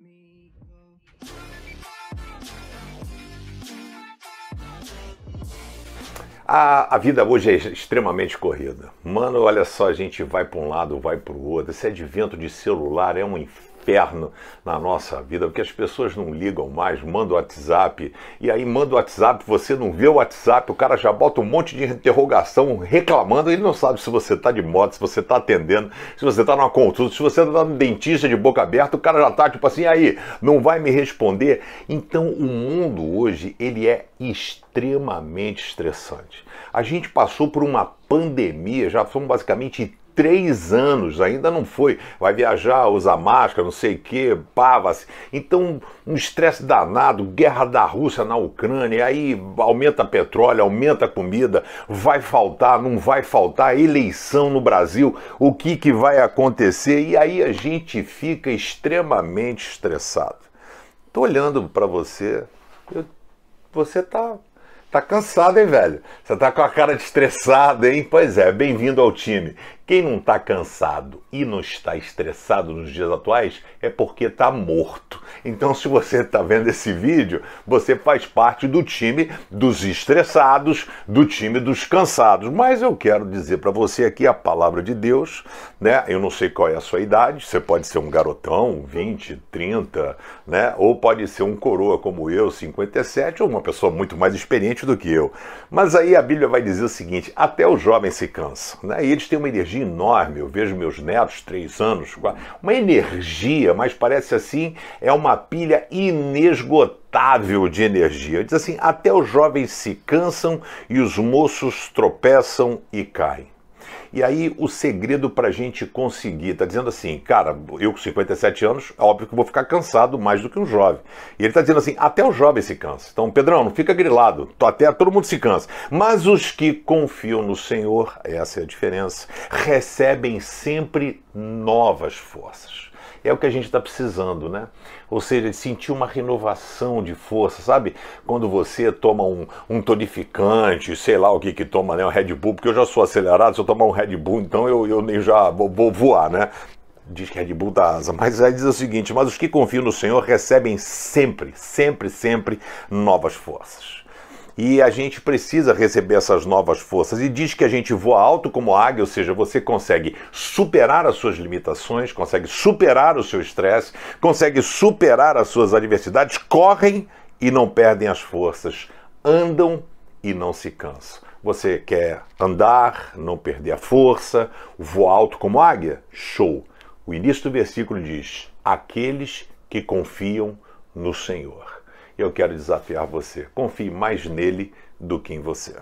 me go. A, a vida hoje é extremamente corrida. Mano, olha só, a gente vai para um lado, vai para o outro. Esse advento de celular é um inferno na nossa vida, porque as pessoas não ligam mais, mandam WhatsApp, e aí manda o WhatsApp, você não vê o WhatsApp, o cara já bota um monte de interrogação reclamando, ele não sabe se você está de moto, se você está atendendo, se você está numa consulta, se você está no dentista de boca aberta, o cara já está tipo assim, aí, não vai me responder. Então o mundo hoje, ele é extremamente estressante. A gente passou por uma pandemia, já são basicamente três anos, ainda não foi. Vai viajar, usar máscara, não sei o que, pava-se. Então, um estresse danado, guerra da Rússia na Ucrânia, aí aumenta petróleo, aumenta comida, vai faltar, não vai faltar, eleição no Brasil, o que, que vai acontecer? E aí a gente fica extremamente estressado. Tô olhando para você, eu, você tá Tá cansado, hein, velho? Você tá com a cara de estressado, hein? Pois é, bem-vindo ao time. Quem não está cansado e não está estressado nos dias atuais é porque está morto. Então, se você está vendo esse vídeo, você faz parte do time dos estressados, do time dos cansados. Mas eu quero dizer para você aqui a palavra de Deus, né? Eu não sei qual é a sua idade, você pode ser um garotão, 20, 30, né? Ou pode ser um coroa como eu, 57, ou uma pessoa muito mais experiente do que eu. Mas aí a Bíblia vai dizer o seguinte: até os jovens se cansam, né? E eles têm uma energia enorme. Eu vejo meus netos, três anos, uma energia, mas parece assim, é uma pilha inesgotável de energia. Diz assim: até os jovens se cansam e os moços tropeçam e caem. E aí o segredo para a gente conseguir, tá dizendo assim, cara, eu com 57 anos, é óbvio que vou ficar cansado mais do que um jovem. E ele tá dizendo assim, até o jovem se cansa. Então, Pedrão, não fica grilado, até todo mundo se cansa. Mas os que confiam no Senhor, essa é a diferença, recebem sempre novas forças é o que a gente está precisando, né? Ou seja, sentir uma renovação de força, sabe? Quando você toma um, um tonificante, sei lá o que que toma, né? Um Red Bull, porque eu já sou acelerado, se eu tomar um Red Bull, então eu, eu nem já vou, vou voar, né? diz que Red Bull dá asa, mas aí diz o seguinte: mas os que confiam no Senhor recebem sempre, sempre, sempre novas forças. E a gente precisa receber essas novas forças. E diz que a gente voa alto como águia, ou seja, você consegue superar as suas limitações, consegue superar o seu estresse, consegue superar as suas adversidades, correm e não perdem as forças, andam e não se cansam. Você quer andar, não perder a força, voar alto como águia? Show! O início do versículo diz: aqueles que confiam no Senhor eu quero desafiar você. Confie mais nele do que em você.